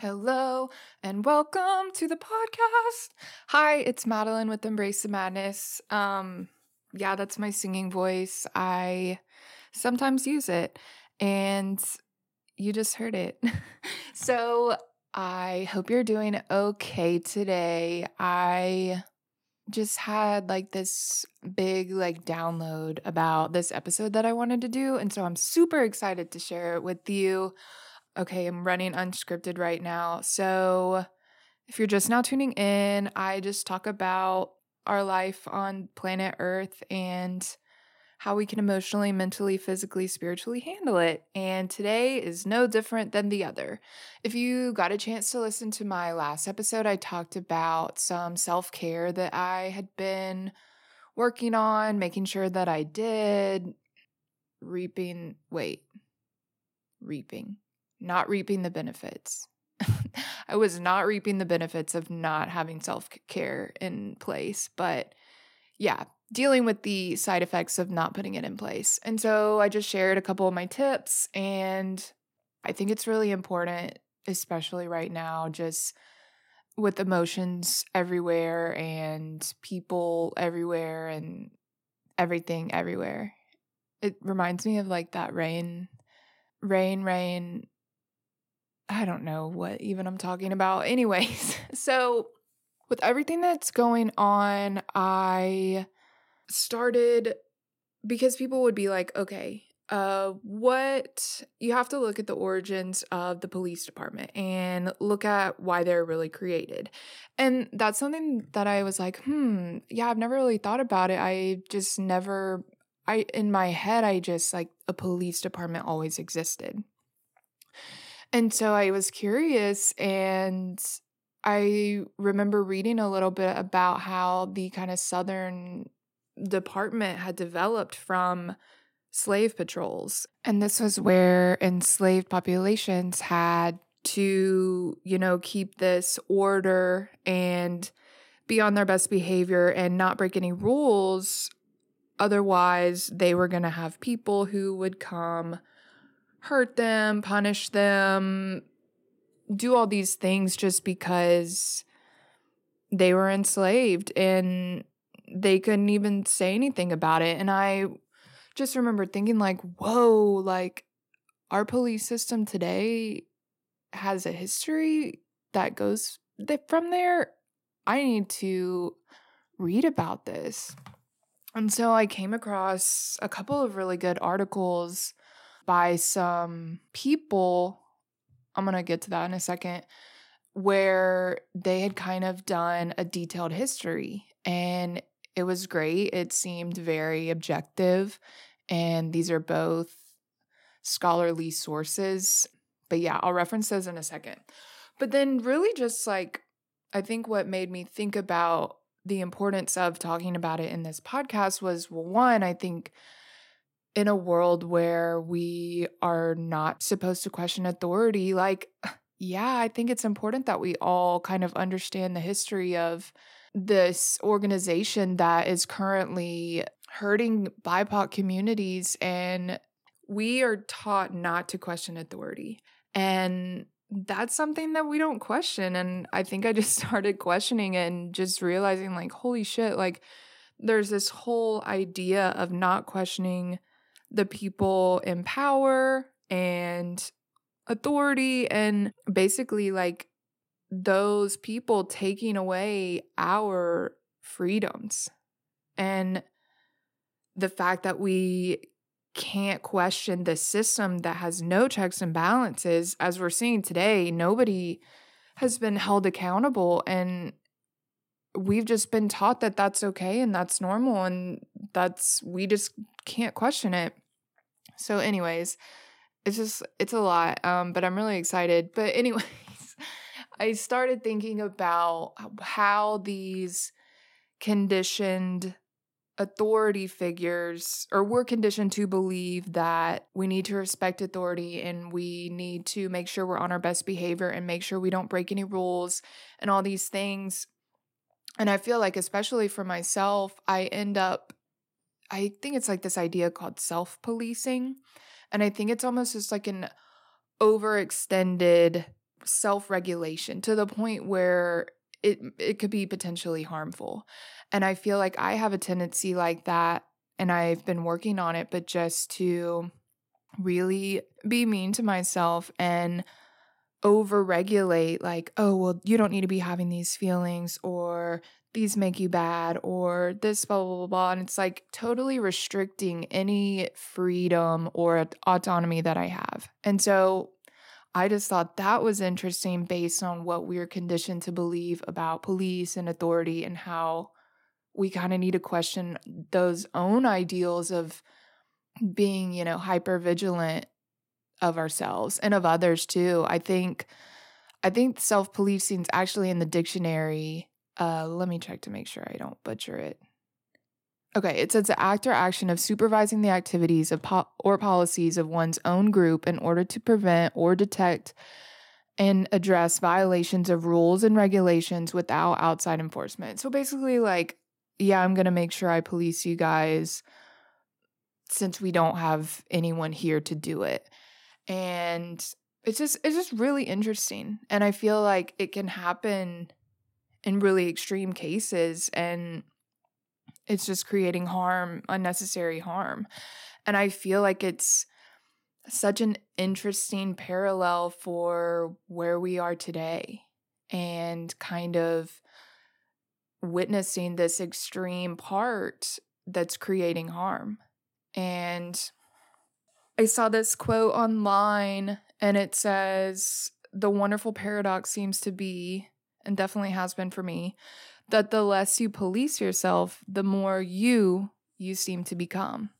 Hello and welcome to the podcast. Hi, it's Madeline with Embrace the Madness. Um, yeah, that's my singing voice. I sometimes use it, and you just heard it. so I hope you're doing okay today. I just had like this big like download about this episode that I wanted to do and so I'm super excited to share it with you. Okay, I'm running unscripted right now. So if you're just now tuning in, I just talk about our life on planet Earth and how we can emotionally, mentally, physically, spiritually handle it. And today is no different than the other. If you got a chance to listen to my last episode, I talked about some self care that I had been working on, making sure that I did, reaping, wait, reaping, not reaping the benefits. I was not reaping the benefits of not having self care in place, but yeah, dealing with the side effects of not putting it in place. And so I just shared a couple of my tips, and I think it's really important, especially right now, just with emotions everywhere and people everywhere and everything everywhere. It reminds me of like that rain, rain, rain. I don't know what even I'm talking about. Anyways, so with everything that's going on, I started because people would be like, okay, uh, what you have to look at the origins of the police department and look at why they're really created. And that's something that I was like, hmm, yeah, I've never really thought about it. I just never, I, in my head, I just like a police department always existed. And so I was curious and I remember reading a little bit about how the kind of southern department had developed from slave patrols. And this was where enslaved populations had to, you know, keep this order and be on their best behavior and not break any rules. Otherwise, they were going to have people who would come hurt them, punish them, do all these things just because they were enslaved and they couldn't even say anything about it. And I just remember thinking, like, whoa, like our police system today has a history that goes from there. I need to read about this. And so I came across a couple of really good articles by some people. I'm going to get to that in a second where they had kind of done a detailed history and it was great. It seemed very objective. And these are both scholarly sources. But yeah, I'll reference those in a second. But then, really, just like, I think what made me think about the importance of talking about it in this podcast was well, one, I think in a world where we are not supposed to question authority, like, yeah, I think it's important that we all kind of understand the history of this organization that is currently hurting BIPOC communities. And we are taught not to question authority. And that's something that we don't question. And I think I just started questioning and just realizing, like, holy shit, like, there's this whole idea of not questioning the people in power and authority and basically like those people taking away our freedoms. And the fact that we can't question the system that has no checks and balances as we're seeing today nobody has been held accountable and we've just been taught that that's okay and that's normal and that's we just can't question it so anyways it's just it's a lot um but i'm really excited but anyways I started thinking about how these conditioned authority figures, or we're conditioned to believe that we need to respect authority and we need to make sure we're on our best behavior and make sure we don't break any rules and all these things. And I feel like, especially for myself, I end up, I think it's like this idea called self policing. And I think it's almost just like an overextended self-regulation to the point where it it could be potentially harmful. And I feel like I have a tendency like that and I've been working on it but just to really be mean to myself and overregulate like oh well you don't need to be having these feelings or these make you bad or this blah blah blah, blah. and it's like totally restricting any freedom or autonomy that i have and so i just thought that was interesting based on what we're conditioned to believe about police and authority and how we kind of need to question those own ideals of being you know hyper vigilant of ourselves and of others too. I think I think self-policing is actually in the dictionary. Uh, let me check to make sure I don't butcher it. Okay, it says the act or action of supervising the activities of po- or policies of one's own group in order to prevent or detect and address violations of rules and regulations without outside enforcement. So basically, like, yeah, I'm gonna make sure I police you guys since we don't have anyone here to do it and it's just it's just really interesting and i feel like it can happen in really extreme cases and it's just creating harm unnecessary harm and i feel like it's such an interesting parallel for where we are today and kind of witnessing this extreme part that's creating harm and I saw this quote online and it says, The wonderful paradox seems to be, and definitely has been for me, that the less you police yourself, the more you you seem to become.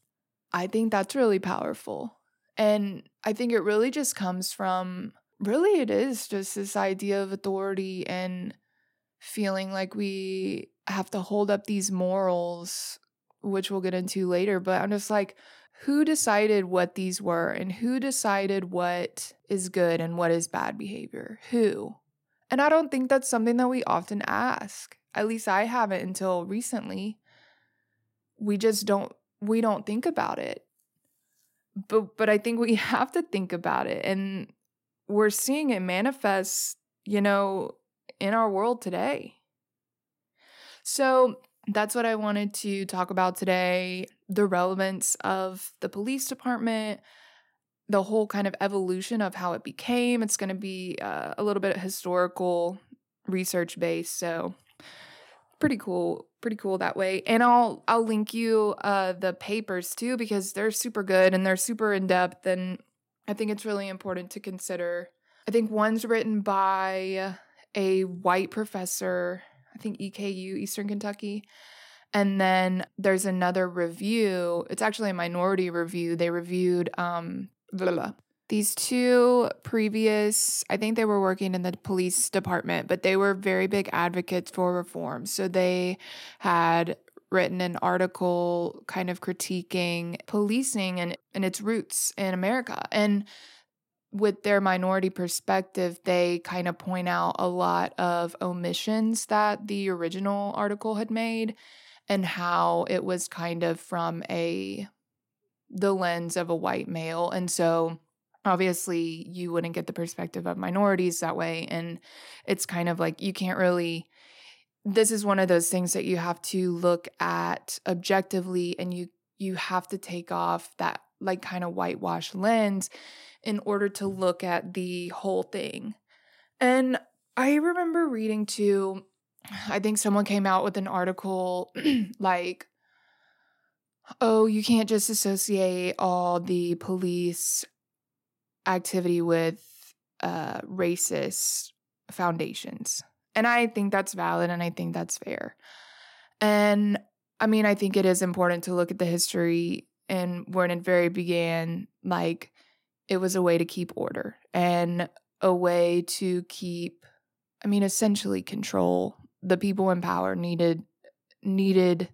I think that's really powerful. And I think it really just comes from really, it is just this idea of authority and feeling like we have to hold up these morals, which we'll get into later. But I'm just like, who decided what these were and who decided what is good and what is bad behavior? Who? And I don't think that's something that we often ask. At least I haven't until recently. We just don't we don't think about it. But but I think we have to think about it and we're seeing it manifest, you know, in our world today. So that's what I wanted to talk about today the relevance of the police department, the whole kind of evolution of how it became. It's going to be uh, a little bit historical, research based. So, pretty cool pretty cool that way and i'll i'll link you uh the papers too because they're super good and they're super in depth and i think it's really important to consider i think one's written by a white professor I think EKU, Eastern Kentucky. And then there's another review. It's actually a minority review. They reviewed um, blah, blah, these two previous, I think they were working in the police department, but they were very big advocates for reform. So they had written an article kind of critiquing policing and, and its roots in America. And with their minority perspective, they kind of point out a lot of omissions that the original article had made and how it was kind of from a the lens of a white male. And so obviously you wouldn't get the perspective of minorities that way and it's kind of like you can't really this is one of those things that you have to look at objectively and you you have to take off that like kind of whitewash lens in order to look at the whole thing. And I remember reading too, I think someone came out with an article like, oh, you can't just associate all the police activity with uh, racist foundations. And I think that's valid and I think that's fair. And I mean, I think it is important to look at the history and when it very began, like it was a way to keep order and a way to keep i mean essentially control the people in power needed needed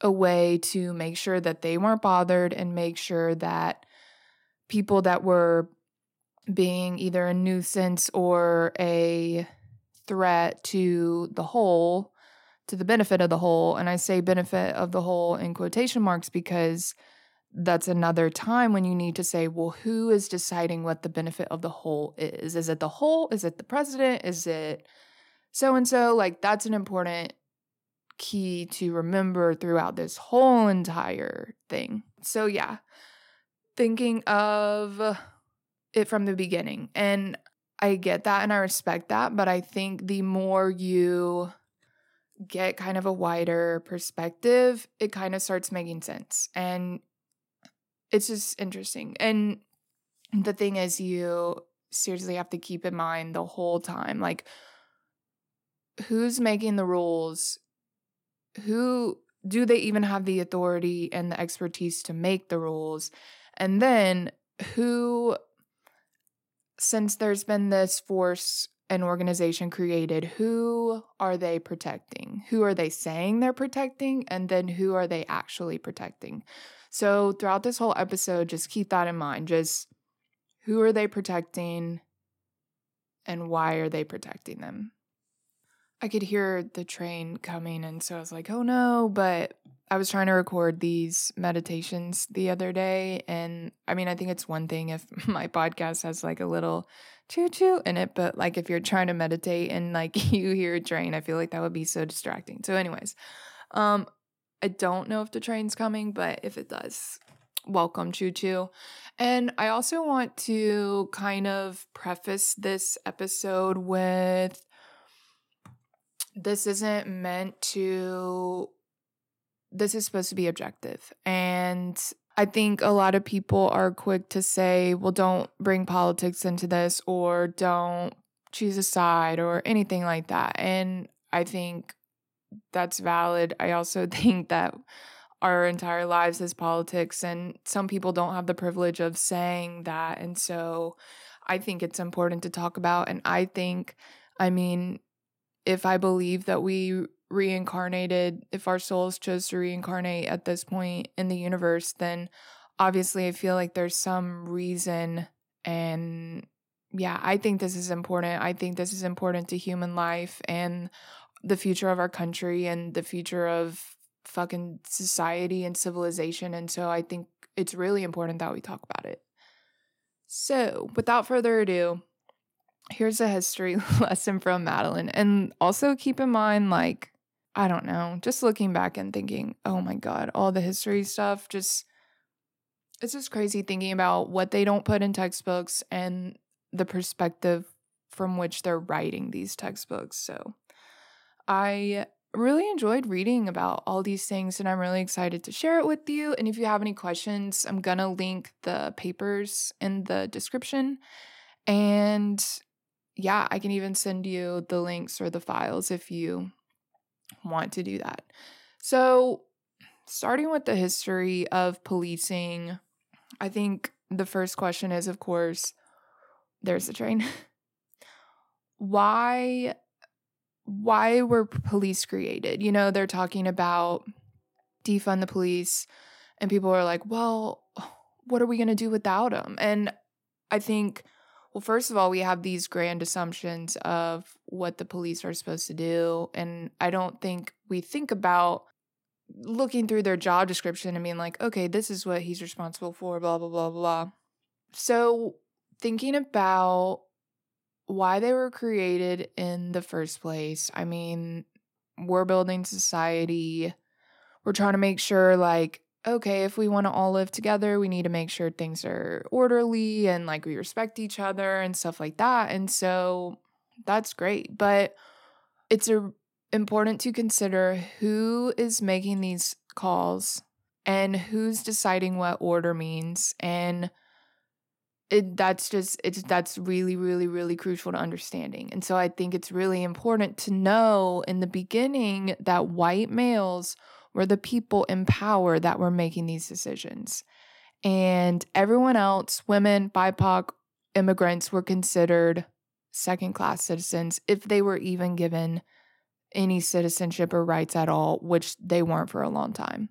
a way to make sure that they weren't bothered and make sure that people that were being either a nuisance or a threat to the whole to the benefit of the whole and i say benefit of the whole in quotation marks because that's another time when you need to say, well, who is deciding what the benefit of the whole is? Is it the whole? Is it the president? Is it so and so? Like, that's an important key to remember throughout this whole entire thing. So, yeah, thinking of it from the beginning. And I get that and I respect that. But I think the more you get kind of a wider perspective, it kind of starts making sense. And it's just interesting. And the thing is, you seriously have to keep in mind the whole time like, who's making the rules? Who do they even have the authority and the expertise to make the rules? And then who, since there's been this force and organization created, who are they protecting? Who are they saying they're protecting? And then who are they actually protecting? So throughout this whole episode, just keep that in mind. Just who are they protecting and why are they protecting them? I could hear the train coming, and so I was like, oh no. But I was trying to record these meditations the other day. And I mean, I think it's one thing if my podcast has like a little choo choo in it, but like if you're trying to meditate and like you hear a train, I feel like that would be so distracting. So, anyways, um, I don't know if the train's coming, but if it does, welcome choo choo. And I also want to kind of preface this episode with this isn't meant to, this is supposed to be objective. And I think a lot of people are quick to say, well, don't bring politics into this or don't choose a side or anything like that. And I think that's valid. I also think that our entire lives is politics, and some people don't have the privilege of saying that. And so I think it's important to talk about. And I think, I mean, if I believe that we reincarnated, if our souls chose to reincarnate at this point in the universe, then obviously I feel like there's some reason. And yeah, I think this is important. I think this is important to human life and the future of our country and the future of fucking society and civilization. And so I think it's really important that we talk about it. So, without further ado, here's a history lesson from Madeline. And also keep in mind, like, I don't know, just looking back and thinking, oh my God, all the history stuff, just, it's just crazy thinking about what they don't put in textbooks and the perspective from which they're writing these textbooks. So, I really enjoyed reading about all these things and I'm really excited to share it with you. And if you have any questions, I'm going to link the papers in the description. And yeah, I can even send you the links or the files if you want to do that. So, starting with the history of policing, I think the first question is, of course, there's the train. Why why were police created? You know, they're talking about defund the police, and people are like, well, what are we going to do without them? And I think, well, first of all, we have these grand assumptions of what the police are supposed to do. And I don't think we think about looking through their job description and being like, okay, this is what he's responsible for, blah, blah, blah, blah. So, thinking about why they were created in the first place. I mean, we're building society. We're trying to make sure, like, okay, if we want to all live together, we need to make sure things are orderly and like we respect each other and stuff like that. And so that's great. But it's a, important to consider who is making these calls and who's deciding what order means and it, that's just it's that's really really really crucial to understanding and so i think it's really important to know in the beginning that white males were the people in power that were making these decisions and everyone else women bipoc immigrants were considered second class citizens if they were even given any citizenship or rights at all which they weren't for a long time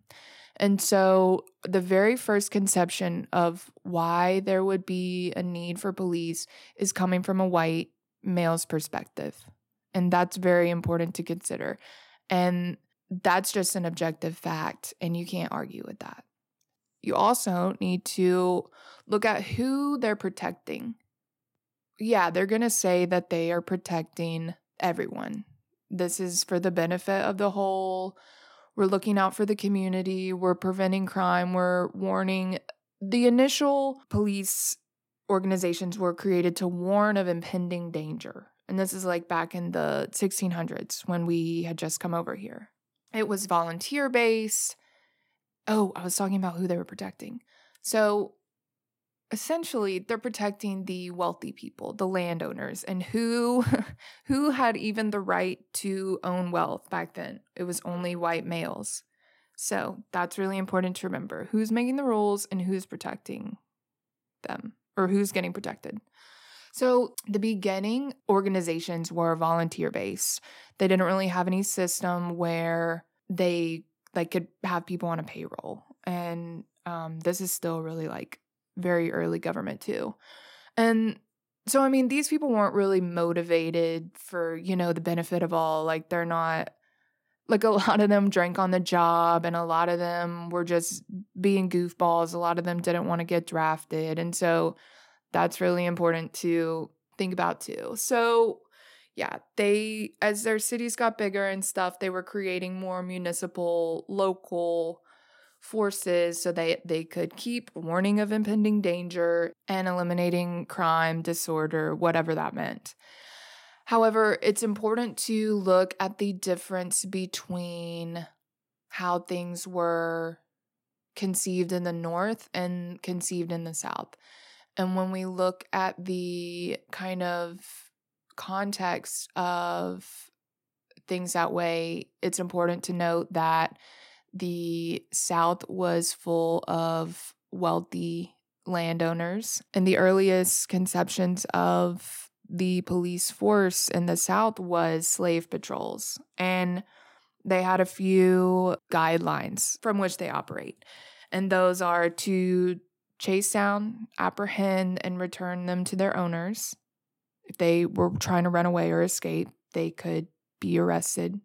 and so, the very first conception of why there would be a need for police is coming from a white male's perspective. And that's very important to consider. And that's just an objective fact, and you can't argue with that. you also need to look at who they're protecting. Yeah, they're going to say that they are protecting everyone. This is for the benefit of the whole. We're looking out for the community. We're preventing crime. We're warning. The initial police organizations were created to warn of impending danger. And this is like back in the 1600s when we had just come over here. It was volunteer based. Oh, I was talking about who they were protecting. So essentially they're protecting the wealthy people, the landowners, and who who had even the right to own wealth back then. It was only white males. So, that's really important to remember. Who's making the rules and who's protecting them or who's getting protected. So, the beginning organizations were volunteer based. They didn't really have any system where they like could have people on a payroll. And um, this is still really like very early government too. And so, I mean, these people weren't really motivated for, you know, the benefit of all. Like, they're not, like, a lot of them drank on the job, and a lot of them were just being goofballs. A lot of them didn't want to get drafted. And so, that's really important to think about too. So, yeah, they, as their cities got bigger and stuff, they were creating more municipal, local forces so they, they could keep warning of impending danger and eliminating crime, disorder, whatever that meant. However, it's important to look at the difference between how things were conceived in the North and conceived in the South. And when we look at the kind of context of things that way, it's important to note that the South was full of wealthy landowners. And the earliest conceptions of the police force in the South was slave patrols. And they had a few guidelines from which they operate. And those are to chase down, apprehend, and return them to their owners. If they were trying to run away or escape, they could be arrested.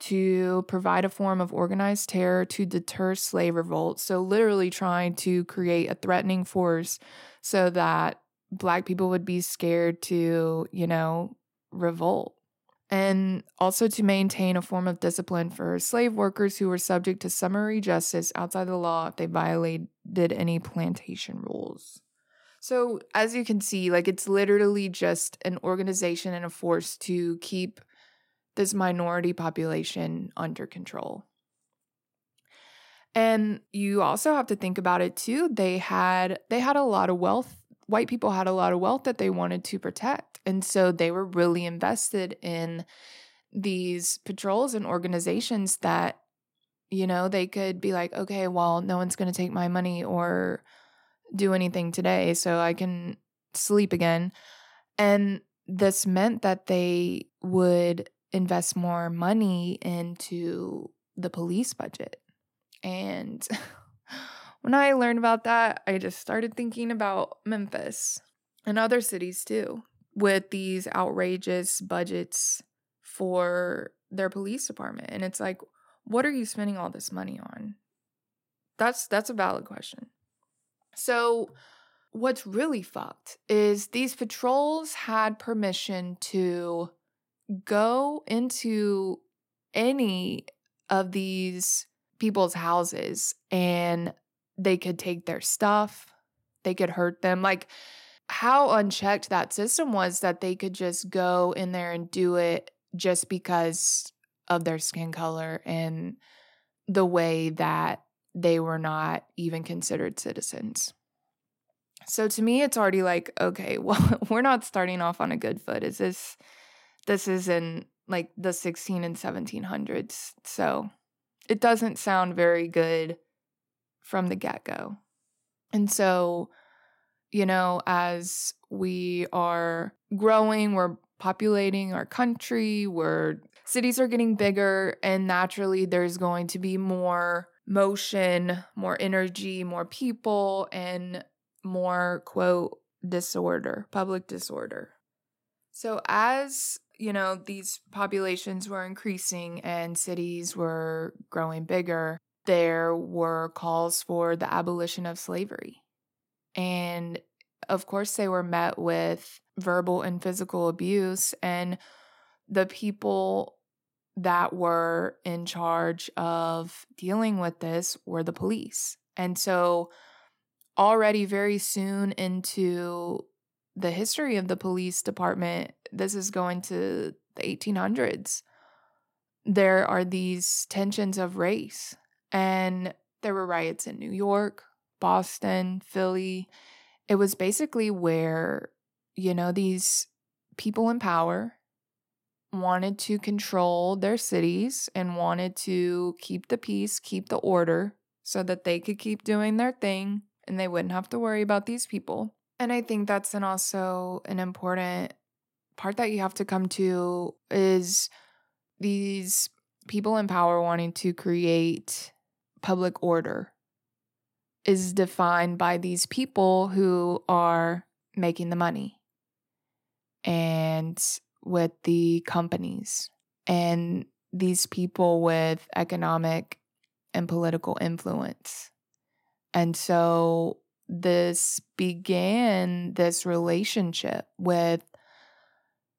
To provide a form of organized terror to deter slave revolt. So, literally trying to create a threatening force so that Black people would be scared to, you know, revolt and also to maintain a form of discipline for slave workers who were subject to summary justice outside the law if they violated any plantation rules. So, as you can see, like it's literally just an organization and a force to keep this minority population under control. And you also have to think about it too. They had they had a lot of wealth. White people had a lot of wealth that they wanted to protect. And so they were really invested in these patrols and organizations that, you know, they could be like, okay, well, no one's going to take my money or do anything today, so I can sleep again. And this meant that they would invest more money into the police budget. And when I learned about that, I just started thinking about Memphis and other cities too with these outrageous budgets for their police department and it's like what are you spending all this money on? That's that's a valid question. So what's really fucked is these patrols had permission to go into any of these people's houses and they could take their stuff they could hurt them like how unchecked that system was that they could just go in there and do it just because of their skin color and the way that they were not even considered citizens. So to me it's already like okay, well we're not starting off on a good foot. Is this this is in like the 16 and 1700s. So it doesn't sound very good from the get-go. And so you know, as we are growing, we're populating our country, we're cities are getting bigger, and naturally there's going to be more motion, more energy, more people, and more quote disorder, public disorder. So as you know, these populations were increasing and cities were growing bigger, there were calls for the abolition of slavery. And of course, they were met with verbal and physical abuse. And the people that were in charge of dealing with this were the police. And so, already very soon into the history of the police department, this is going to the 1800s. There are these tensions of race, and there were riots in New York, Boston, Philly. It was basically where, you know, these people in power wanted to control their cities and wanted to keep the peace, keep the order so that they could keep doing their thing and they wouldn't have to worry about these people. And I think that's an also an important part that you have to come to is these people in power wanting to create public order is defined by these people who are making the money and with the companies and these people with economic and political influence. And so this began this relationship with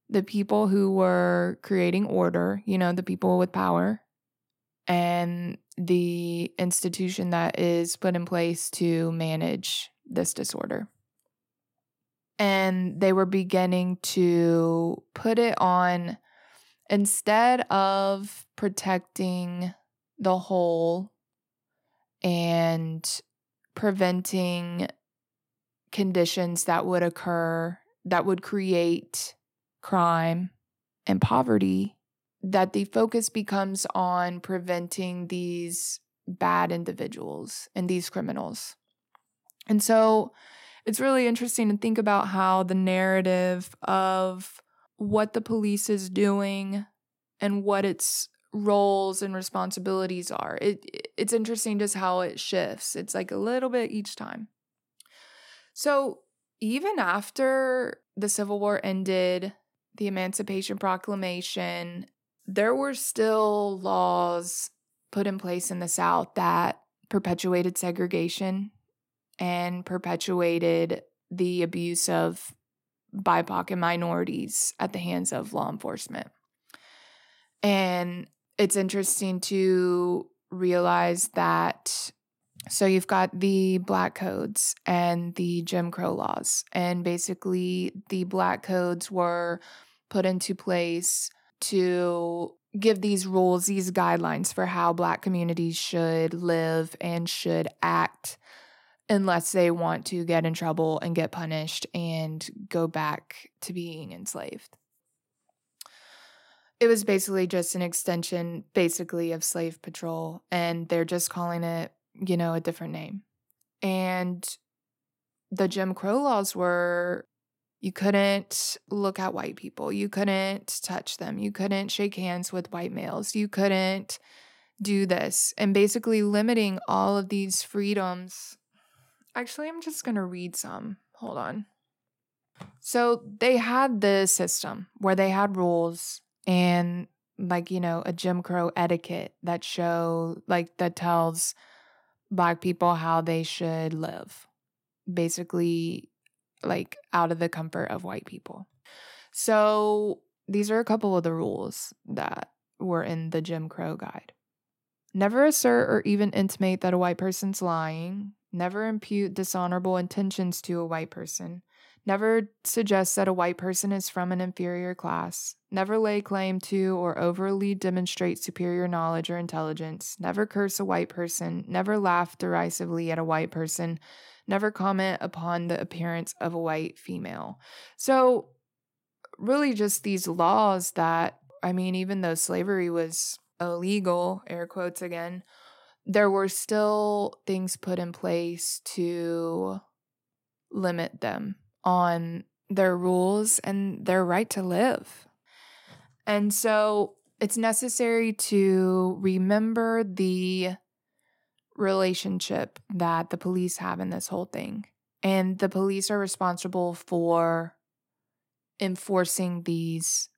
the people who were creating order, you know, the people with power, and the institution that is put in place to manage this disorder. And they were beginning to put it on instead of protecting the whole and preventing conditions that would occur that would create crime and poverty that the focus becomes on preventing these bad individuals and these criminals. And so it's really interesting to think about how the narrative of what the police is doing and what its roles and responsibilities are. It it's interesting just how it shifts. It's like a little bit each time. So, even after the Civil War ended, the Emancipation Proclamation, there were still laws put in place in the South that perpetuated segregation and perpetuated the abuse of BIPOC and minorities at the hands of law enforcement. And it's interesting to realize that so you've got the black codes and the Jim Crow laws. And basically, the black codes were put into place to give these rules, these guidelines for how black communities should live and should act unless they want to get in trouble and get punished and go back to being enslaved. It was basically just an extension basically of slave patrol and they're just calling it you know a different name. And the jim crow laws were you couldn't look at white people. You couldn't touch them. You couldn't shake hands with white males. You couldn't do this. And basically limiting all of these freedoms. Actually i'm just going to read some. Hold on. So they had this system where they had rules and like you know a jim crow etiquette that show like that tells black people how they should live. Basically like out of the comfort of white people so these are a couple of the rules that were in the jim crow guide never assert or even intimate that a white person's lying never impute dishonorable intentions to a white person Never suggest that a white person is from an inferior class. Never lay claim to or overly demonstrate superior knowledge or intelligence. Never curse a white person. Never laugh derisively at a white person. Never comment upon the appearance of a white female. So, really, just these laws that, I mean, even though slavery was illegal, air quotes again, there were still things put in place to limit them on their rules and their right to live. And so it's necessary to remember the relationship that the police have in this whole thing. And the police are responsible for enforcing these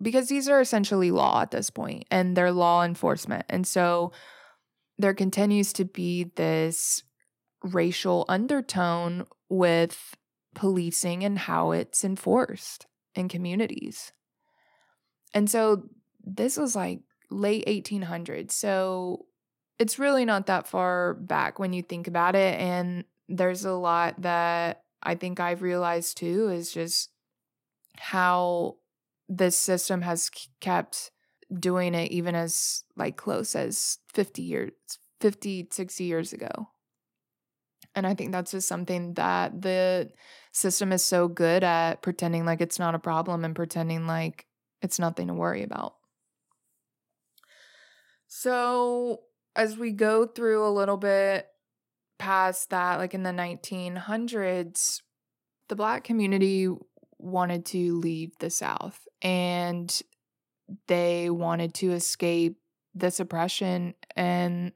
because these are essentially law at this point and they're law enforcement. And so there continues to be this racial undertone with policing and how it's enforced in communities. And so this was like late 1800s. So it's really not that far back when you think about it. And there's a lot that I think I've realized too is just how this system has kept doing it even as like close as 50 years 50 60 years ago and i think that's just something that the system is so good at pretending like it's not a problem and pretending like it's nothing to worry about so as we go through a little bit past that like in the 1900s the black community wanted to leave the south and they wanted to escape this oppression and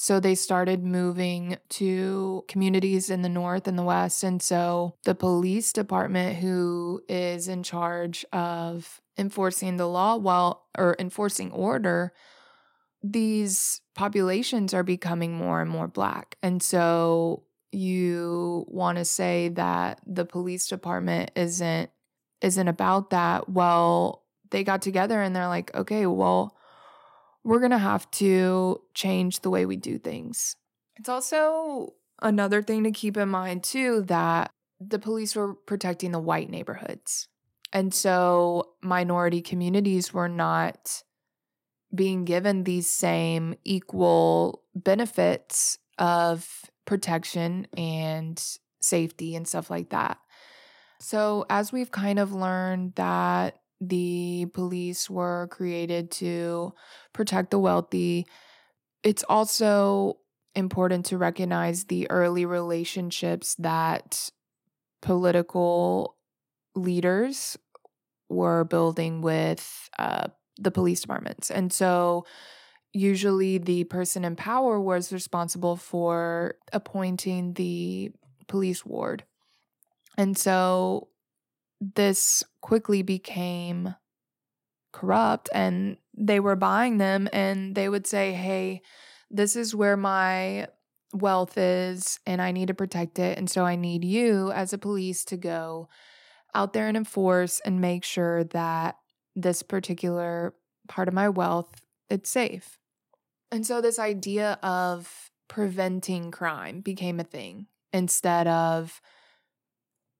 so they started moving to communities in the north and the west and so the police department who is in charge of enforcing the law while or enforcing order these populations are becoming more and more black and so you want to say that the police department isn't isn't about that well they got together and they're like, okay, well, we're going to have to change the way we do things. It's also another thing to keep in mind, too, that the police were protecting the white neighborhoods. And so minority communities were not being given these same equal benefits of protection and safety and stuff like that. So, as we've kind of learned that the police were created to protect the wealthy. It's also important to recognize the early relationships that political leaders were building with uh, the police departments. And so, usually, the person in power was responsible for appointing the police ward. And so, this quickly became corrupt and they were buying them and they would say, Hey, this is where my wealth is and I need to protect it. And so I need you as a police to go out there and enforce and make sure that this particular part of my wealth it's safe. And so this idea of preventing crime became a thing instead of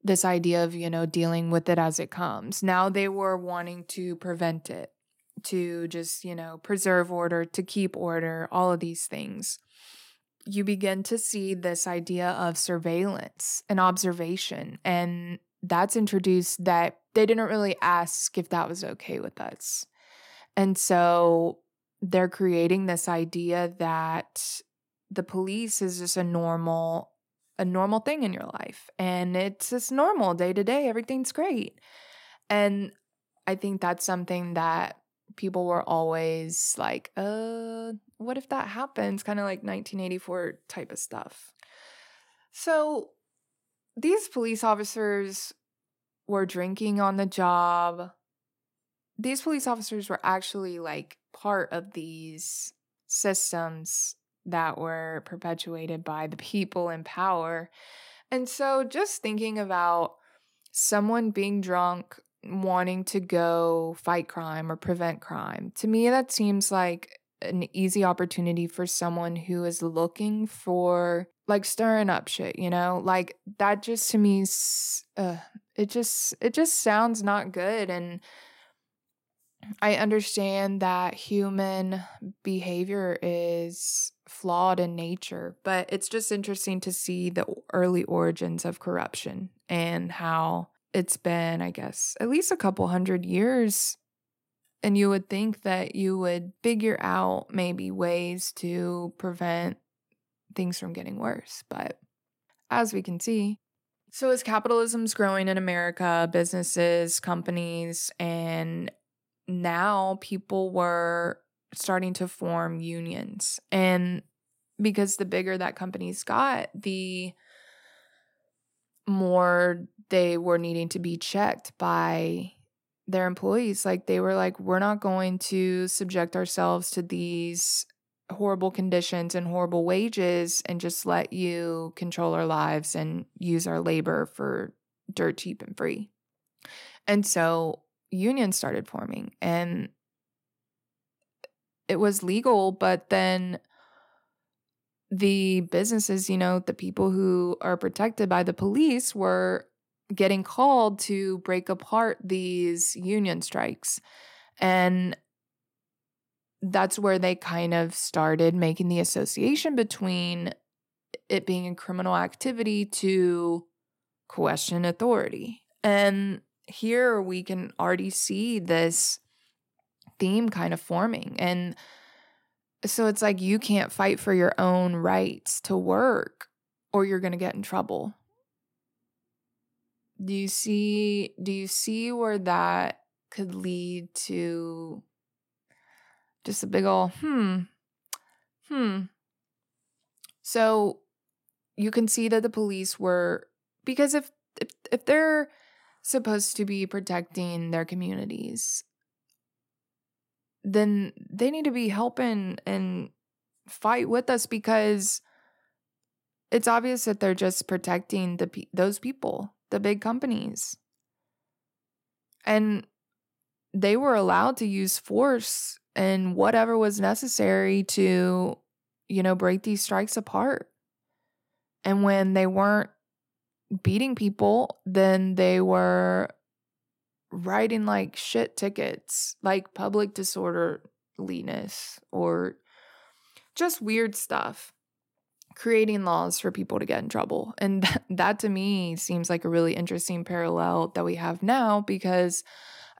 this idea of, you know, dealing with it as it comes. Now they were wanting to prevent it, to just, you know, preserve order, to keep order, all of these things. You begin to see this idea of surveillance and observation. And that's introduced that they didn't really ask if that was okay with us. And so they're creating this idea that the police is just a normal a normal thing in your life and it's just normal day to day everything's great. And i think that's something that people were always like uh what if that happens? kind of like 1984 type of stuff. So these police officers were drinking on the job these police officers were actually like part of these systems that were perpetuated by the people in power. And so just thinking about someone being drunk wanting to go fight crime or prevent crime, to me, that seems like an easy opportunity for someone who is looking for like stirring up shit, you know? Like that just to me uh, it just it just sounds not good and I understand that human behavior is flawed in nature, but it's just interesting to see the early origins of corruption and how it's been, I guess, at least a couple hundred years. And you would think that you would figure out maybe ways to prevent things from getting worse. But as we can see, so as capitalism's growing in America, businesses, companies, and now people were starting to form unions. And because the bigger that companies got, the more they were needing to be checked by their employees. Like they were like, we're not going to subject ourselves to these horrible conditions and horrible wages and just let you control our lives and use our labor for dirt cheap and free. And so unions started forming and it was legal, but then the businesses, you know, the people who are protected by the police were getting called to break apart these union strikes. And that's where they kind of started making the association between it being a criminal activity to question authority. And here we can already see this theme kind of forming. And so it's like you can't fight for your own rights to work or you're going to get in trouble. Do you see do you see where that could lead to just a big ol' hmm. Hmm. So you can see that the police were because if if, if they're supposed to be protecting their communities, then they need to be helping and fight with us because it's obvious that they're just protecting the those people, the big companies. And they were allowed to use force and whatever was necessary to, you know, break these strikes apart. And when they weren't beating people, then they were writing like shit tickets, like public disorderliness or just weird stuff, creating laws for people to get in trouble. And that, that to me seems like a really interesting parallel that we have now because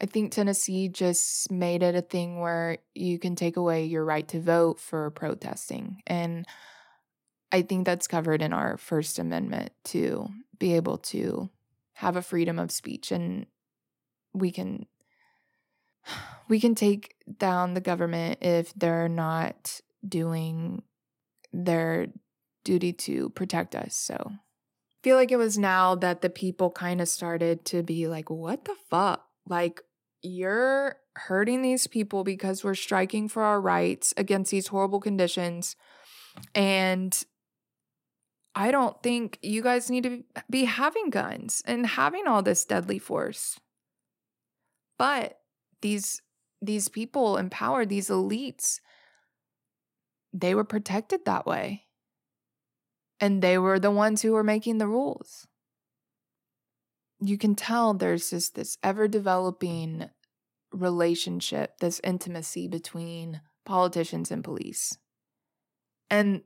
I think Tennessee just made it a thing where you can take away your right to vote for protesting. And I think that's covered in our First Amendment to be able to have a freedom of speech and we can we can take down the government if they're not doing their duty to protect us. So I feel like it was now that the people kind of started to be like, what the fuck? Like, you're hurting these people because we're striking for our rights against these horrible conditions. And I don't think you guys need to be having guns and having all this deadly force. But these these people in power, these elites, they were protected that way. And they were the ones who were making the rules you can tell there's just this ever developing relationship, this intimacy between politicians and police. And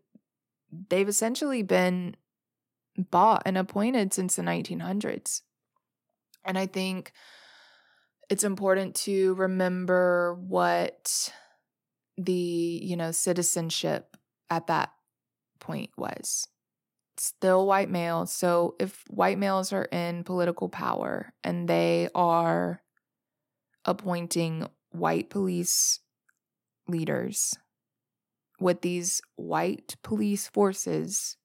they've essentially been bought and appointed since the 1900s. And I think it's important to remember what the, you know, citizenship at that point was still white males. So if white males are in political power and they are appointing white police leaders with these white police forces,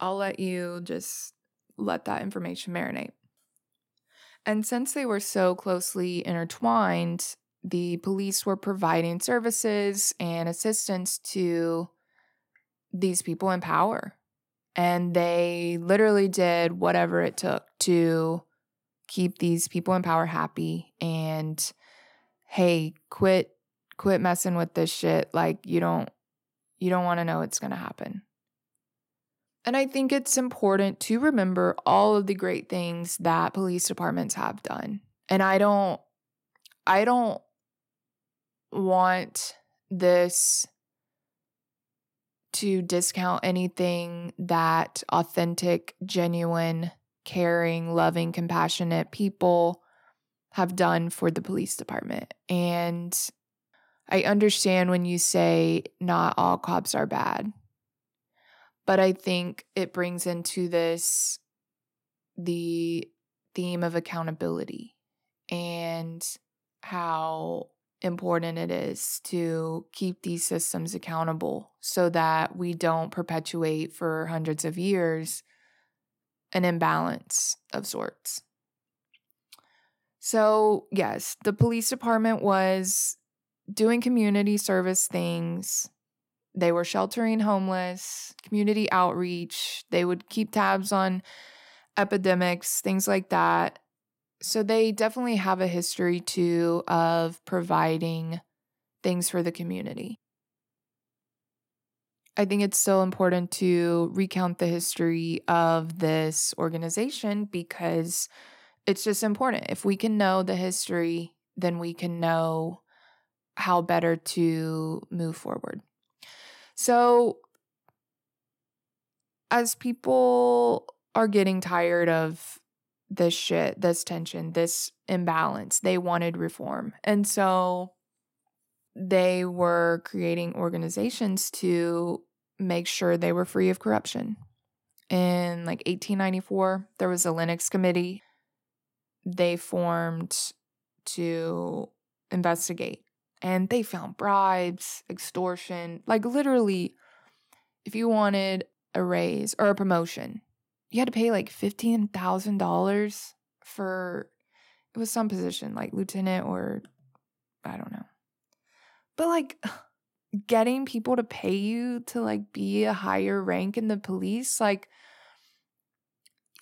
I'll let you just let that information marinate. And since they were so closely intertwined, the police were providing services and assistance to these people in power. And they literally did whatever it took to keep these people in power happy and hey, quit quit messing with this shit like you don't you don't want to know what's going to happen. And I think it's important to remember all of the great things that police departments have done. And I don't I don't want this to discount anything that authentic, genuine, caring, loving, compassionate people have done for the police department. And I understand when you say not all cops are bad, but I think it brings into this the theme of accountability and how important it is to keep these systems accountable so that we don't perpetuate for hundreds of years an imbalance of sorts. So, yes, the police department was doing community service things. They were sheltering homeless, community outreach. They would keep tabs on epidemics, things like that. So they definitely have a history too of providing things for the community. I think it's still important to recount the history of this organization because it's just important. If we can know the history, then we can know how better to move forward. So, as people are getting tired of this shit, this tension, this imbalance, they wanted reform. And so they were creating organizations to make sure they were free of corruption. In like 1894, there was a Lennox committee they formed to investigate and they found bribes, extortion, like literally if you wanted a raise or a promotion, you had to pay like $15,000 for it was some position like lieutenant or I don't know. But like getting people to pay you to like be a higher rank in the police, like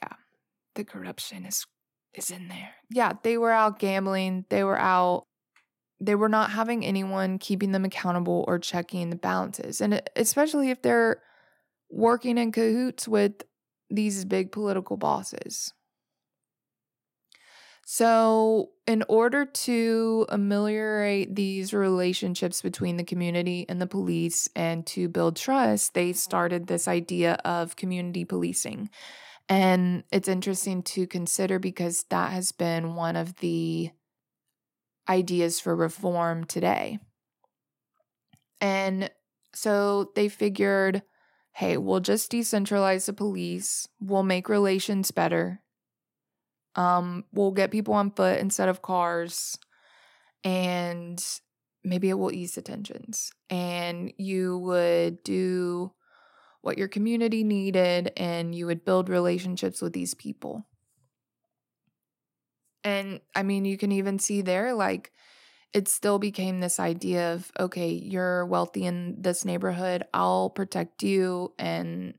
yeah, the corruption is is in there. Yeah, they were out gambling, they were out they were not having anyone keeping them accountable or checking the balances. And especially if they're working in cahoots with these big political bosses. So, in order to ameliorate these relationships between the community and the police and to build trust, they mm-hmm. started this idea of community policing. And it's interesting to consider because that has been one of the ideas for reform today. And so they figured hey, we'll just decentralize the police, we'll make relations better, um, we'll get people on foot instead of cars, and maybe it will ease the tensions. And you would do what your community needed, and you would build relationships with these people. And I mean, you can even see there, like, it still became this idea of okay, you're wealthy in this neighborhood, I'll protect you and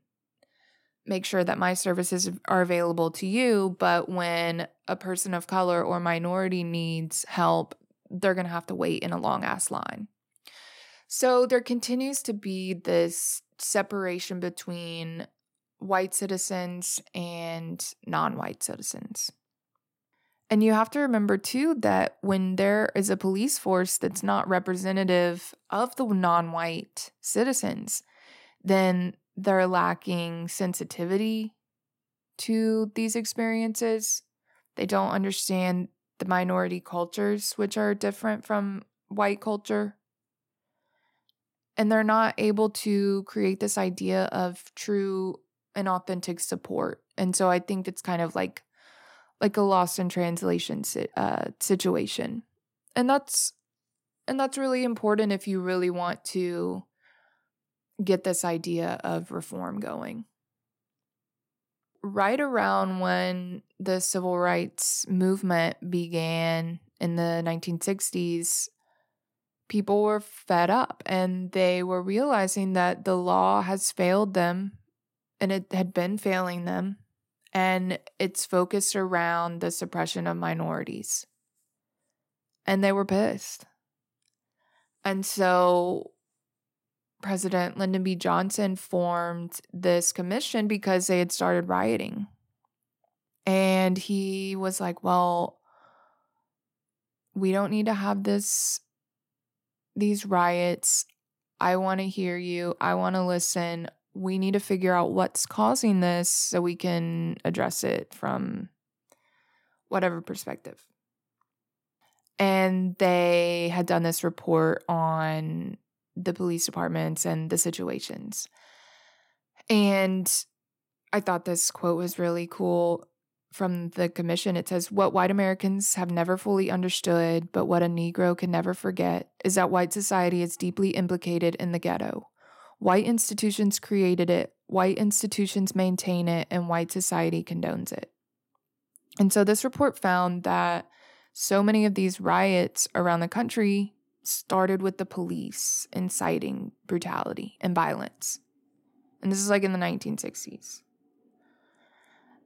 make sure that my services are available to you. But when a person of color or minority needs help, they're going to have to wait in a long ass line. So there continues to be this separation between white citizens and non white citizens. And you have to remember too that when there is a police force that's not representative of the non white citizens, then they're lacking sensitivity to these experiences. They don't understand the minority cultures, which are different from white culture. And they're not able to create this idea of true and authentic support. And so I think it's kind of like like a lost in translation uh, situation, and that's and that's really important if you really want to get this idea of reform going. Right around when the civil rights movement began in the 1960s, people were fed up and they were realizing that the law has failed them and it had been failing them and it's focused around the suppression of minorities. And they were pissed. And so President Lyndon B. Johnson formed this commission because they had started rioting. And he was like, well, we don't need to have this these riots. I want to hear you. I want to listen we need to figure out what's causing this so we can address it from whatever perspective. And they had done this report on the police departments and the situations. And I thought this quote was really cool from the commission. It says, What white Americans have never fully understood, but what a Negro can never forget, is that white society is deeply implicated in the ghetto. White institutions created it, white institutions maintain it, and white society condones it. And so this report found that so many of these riots around the country started with the police inciting brutality and violence. And this is like in the 1960s.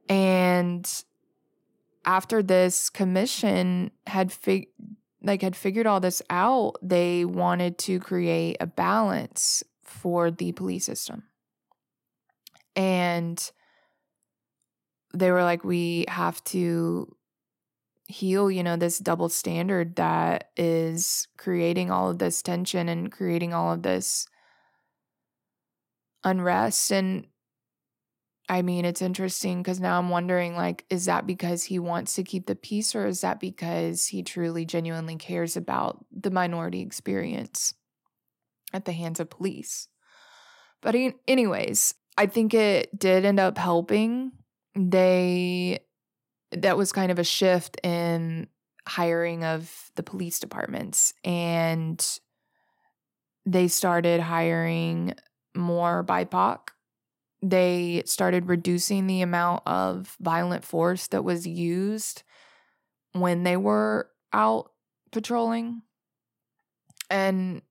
And after this commission had fig- like had figured all this out, they wanted to create a balance for the police system. And they were like we have to heal, you know, this double standard that is creating all of this tension and creating all of this unrest. And I mean, it's interesting because now I'm wondering like, is that because he wants to keep the peace or is that because he truly genuinely cares about the minority experience at the hands of police? But, anyways, I think it did end up helping. They that was kind of a shift in hiring of the police departments and they started hiring more BIPOC. They started reducing the amount of violent force that was used when they were out patrolling. And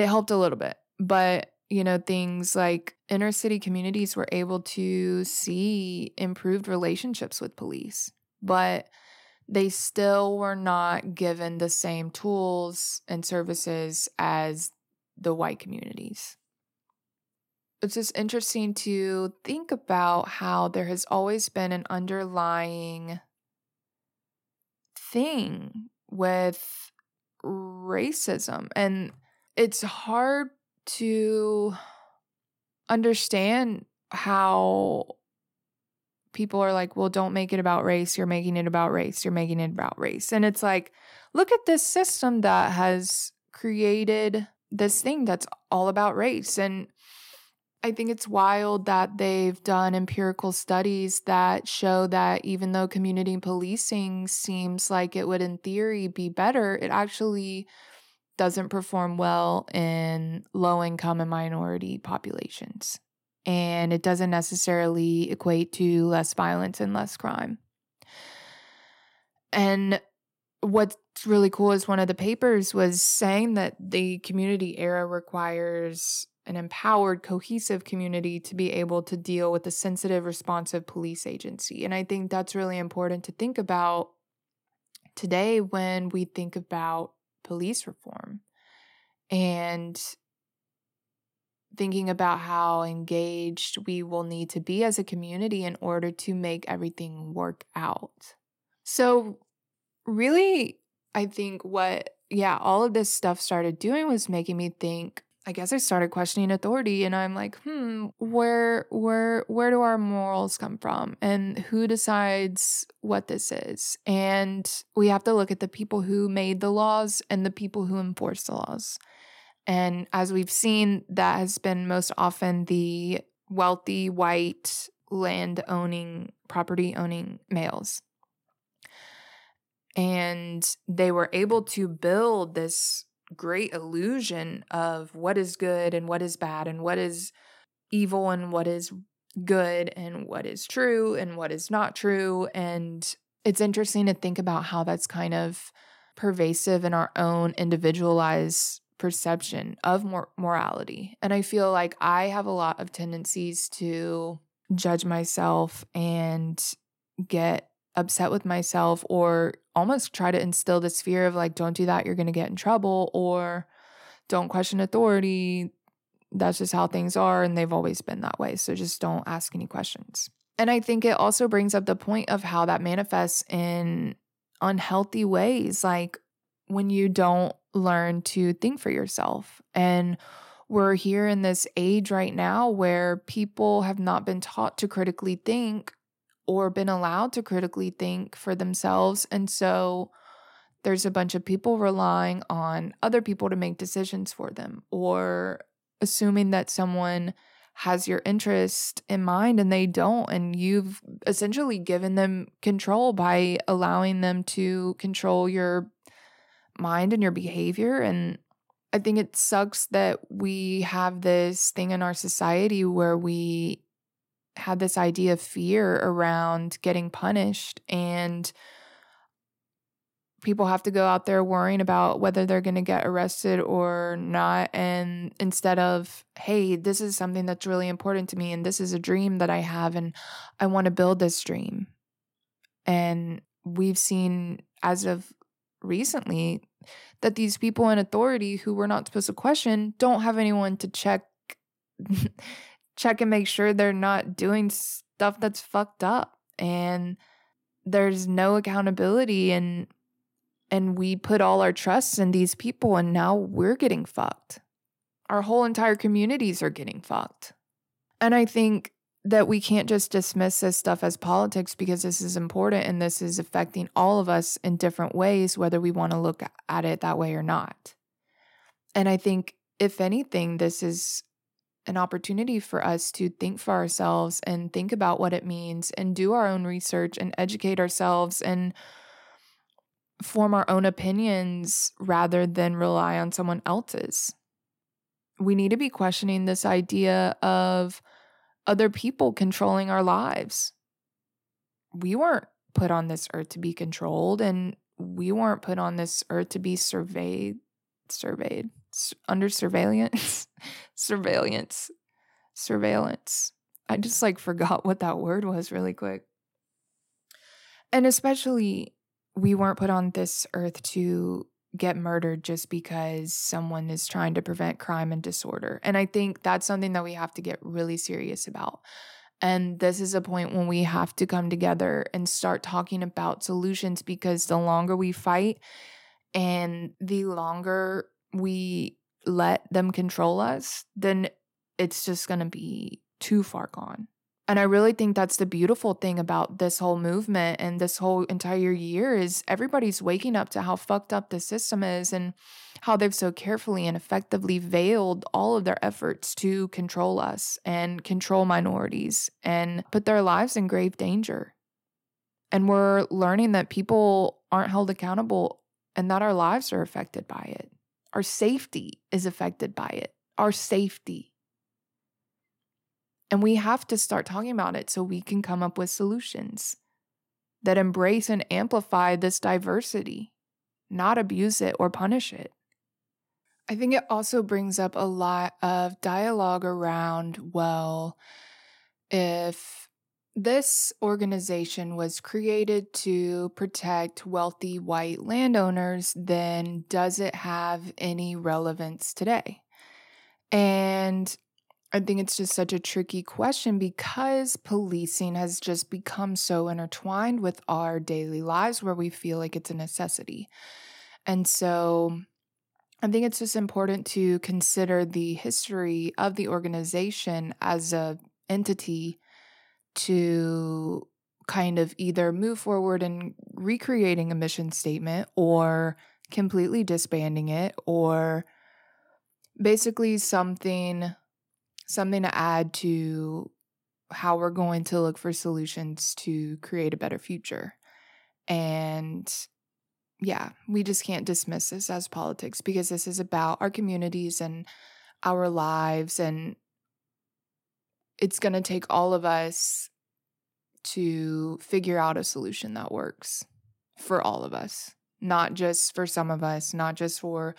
it helped a little bit. But you know, things like inner city communities were able to see improved relationships with police, but they still were not given the same tools and services as the white communities. It's just interesting to think about how there has always been an underlying thing with racism. And it's hard to understand how people are like, well, don't make it about race. You're making it about race. You're making it about race. And it's like, look at this system that has created this thing that's all about race. And I think it's wild that they've done empirical studies that show that even though community policing seems like it would, in theory, be better, it actually doesn't perform well in low income and minority populations. And it doesn't necessarily equate to less violence and less crime. And what's really cool is one of the papers was saying that the community era requires an empowered, cohesive community to be able to deal with a sensitive, responsive police agency. And I think that's really important to think about today when we think about police reform and thinking about how engaged we will need to be as a community in order to make everything work out. So, really, I think what, yeah, all of this stuff started doing was making me think I guess I started questioning authority and I'm like, hmm, where where where do our morals come from and who decides what this is? And we have to look at the people who made the laws and the people who enforce the laws. And as we've seen, that has been most often the wealthy white land owning, property owning males. And they were able to build this great illusion of what is good and what is bad and what is evil and what is good and what is true and what is not true. And it's interesting to think about how that's kind of pervasive in our own individualized perception of mor- morality. And I feel like I have a lot of tendencies to judge myself and get upset with myself or almost try to instill this fear of like, don't do that, you're going to get in trouble, or don't question authority. That's just how things are. And they've always been that way. So just don't ask any questions. And I think it also brings up the point of how that manifests in unhealthy ways, like when you don't learn to think for yourself. And we're here in this age right now where people have not been taught to critically think or been allowed to critically think for themselves. And so there's a bunch of people relying on other people to make decisions for them or assuming that someone has your interest in mind and they don't and you've essentially given them control by allowing them to control your mind and your behavior and I think it sucks that we have this thing in our society where we had this idea of fear around getting punished and people have to go out there worrying about whether they're going to get arrested or not and instead of hey this is something that's really important to me and this is a dream that i have and i want to build this dream. And we've seen as of recently that these people in authority who we're not supposed to question don't have anyone to check check and make sure they're not doing stuff that's fucked up and there's no accountability and and we put all our trust in these people and now we're getting fucked. Our whole entire communities are getting fucked. And I think that we can't just dismiss this stuff as politics because this is important and this is affecting all of us in different ways, whether we want to look at it that way or not. And I think, if anything, this is an opportunity for us to think for ourselves and think about what it means and do our own research and educate ourselves and form our own opinions rather than rely on someone else's. We need to be questioning this idea of other people controlling our lives. We weren't put on this earth to be controlled, and we weren't put on this earth to be surveyed, surveyed, under surveillance, surveillance, surveillance. I just like forgot what that word was really quick. And especially we weren't put on this earth to get murdered just because someone is trying to prevent crime and disorder. And I think that's something that we have to get really serious about. And this is a point when we have to come together and start talking about solutions because the longer we fight and the longer we let them control us, then it's just going to be too far gone. And I really think that's the beautiful thing about this whole movement and this whole entire year is everybody's waking up to how fucked up the system is and how they've so carefully and effectively veiled all of their efforts to control us and control minorities and put their lives in grave danger. And we're learning that people aren't held accountable and that our lives are affected by it. Our safety is affected by it. Our safety. And we have to start talking about it so we can come up with solutions that embrace and amplify this diversity, not abuse it or punish it. I think it also brings up a lot of dialogue around well, if this organization was created to protect wealthy white landowners, then does it have any relevance today? And I think it's just such a tricky question because policing has just become so intertwined with our daily lives where we feel like it's a necessity. And so I think it's just important to consider the history of the organization as a entity to kind of either move forward and recreating a mission statement or completely disbanding it or basically something something to add to how we're going to look for solutions to create a better future. And yeah, we just can't dismiss this as politics because this is about our communities and our lives. And it's going to take all of us to figure out a solution that works for all of us, not just for some of us, not just for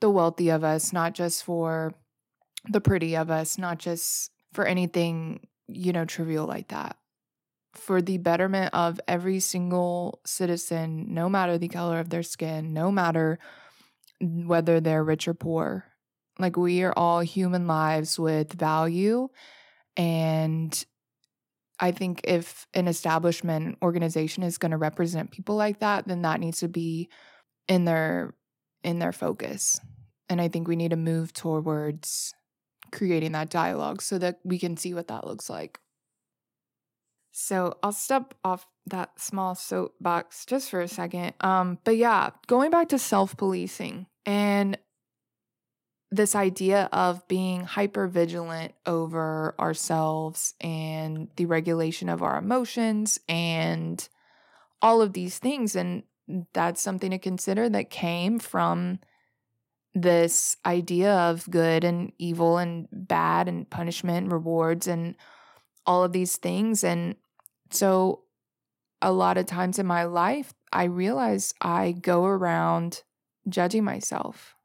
the wealthy of us, not just for the pretty of us, not just for anything, you know, trivial like that. For the betterment of every single citizen, no matter the color of their skin, no matter whether they're rich or poor. Like, we are all human lives with value. And I think if an establishment organization is going to represent people like that, then that needs to be in their in their focus. And I think we need to move towards creating that dialogue so that we can see what that looks like. So I'll step off that small soapbox just for a second. Um, but yeah, going back to self policing and this idea of being hyper vigilant over ourselves and the regulation of our emotions and all of these things. And that's something to consider that came from this idea of good and evil and bad and punishment and rewards and all of these things. And so, a lot of times in my life, I realize I go around judging myself.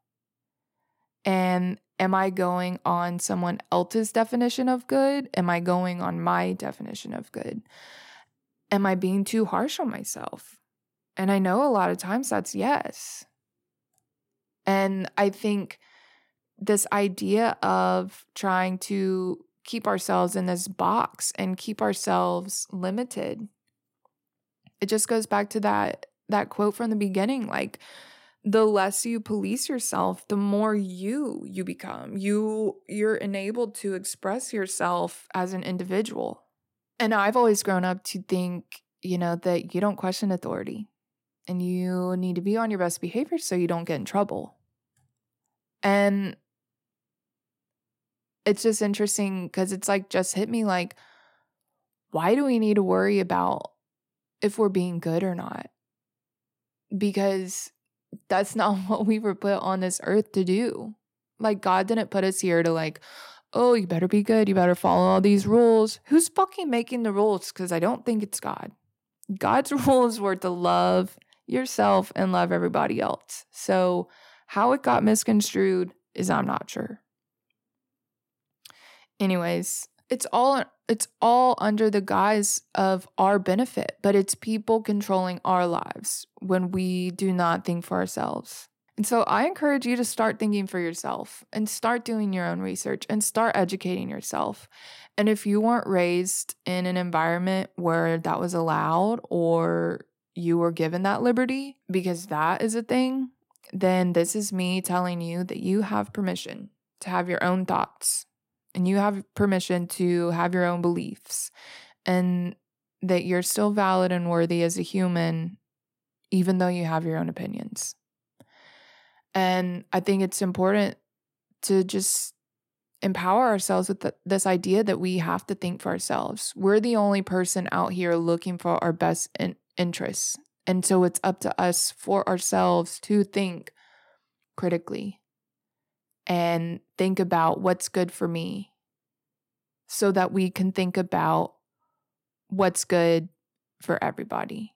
And am I going on someone else's definition of good? Am I going on my definition of good? Am I being too harsh on myself? And I know a lot of times that's yes. And I think this idea of trying to keep ourselves in this box and keep ourselves limited it just goes back to that that quote from the beginning like the less you police yourself the more you you become. You you're enabled to express yourself as an individual. And i've always grown up to think you know that you don't question authority and you need to be on your best behavior so you don't get in trouble. And it's just interesting because it's like just hit me like why do we need to worry about if we're being good or not? Because that's not what we were put on this earth to do. Like, God didn't put us here to, like, oh, you better be good. You better follow all these rules. Who's fucking making the rules? Because I don't think it's God. God's rules were to love yourself and love everybody else. So, how it got misconstrued is I'm not sure. Anyways, it's all it's all under the guise of our benefit, but it's people controlling our lives when we do not think for ourselves. And so I encourage you to start thinking for yourself and start doing your own research and start educating yourself. And if you weren't raised in an environment where that was allowed or you were given that liberty, because that is a thing, then this is me telling you that you have permission to have your own thoughts and you have permission to have your own beliefs and that you're still valid and worthy as a human, even though you have your own opinions. And I think it's important to just empower ourselves with the, this idea that we have to think for ourselves. We're the only person out here looking for our best in- interests. And so it's up to us for ourselves to think critically and think about what's good for me so that we can think about what's good for everybody.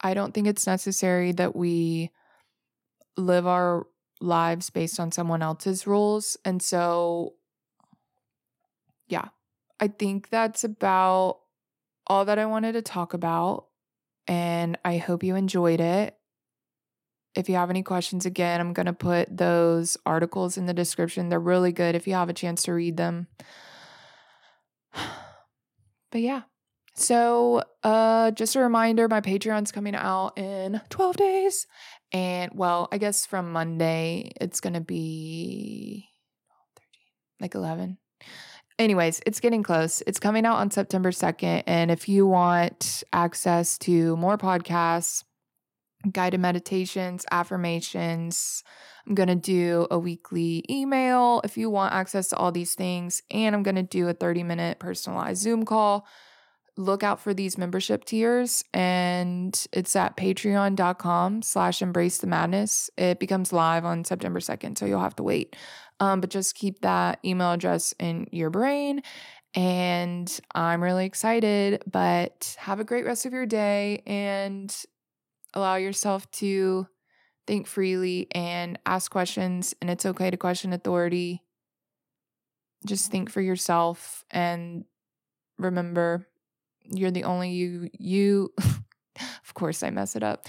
I don't think it's necessary that we live our lives based on someone else's rules. And so, yeah, I think that's about all that I wanted to talk about. And I hope you enjoyed it. If you have any questions, again, I'm going to put those articles in the description. They're really good if you have a chance to read them. But yeah. So, uh just a reminder, my Patreon's coming out in 12 days. And well, I guess from Monday it's going to be 13, like 11. Anyways, it's getting close. It's coming out on September 2nd and if you want access to more podcasts, guided meditations, affirmations. I'm going to do a weekly email if you want access to all these things. And I'm going to do a 30 minute personalized Zoom call. Look out for these membership tiers and it's at patreon.com slash embrace the madness. It becomes live on September 2nd, so you'll have to wait. Um, but just keep that email address in your brain. And I'm really excited, but have a great rest of your day and allow yourself to think freely and ask questions. And it's okay to question authority. Just think for yourself and remember you're the only you, you, of course, I mess it up.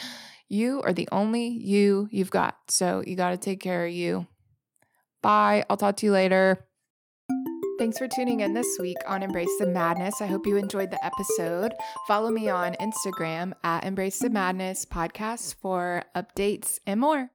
You are the only you you've got. So you got to take care of you. Bye. I'll talk to you later. Thanks for tuning in this week on Embrace the Madness. I hope you enjoyed the episode. Follow me on Instagram at Embrace the Madness Podcast for updates and more.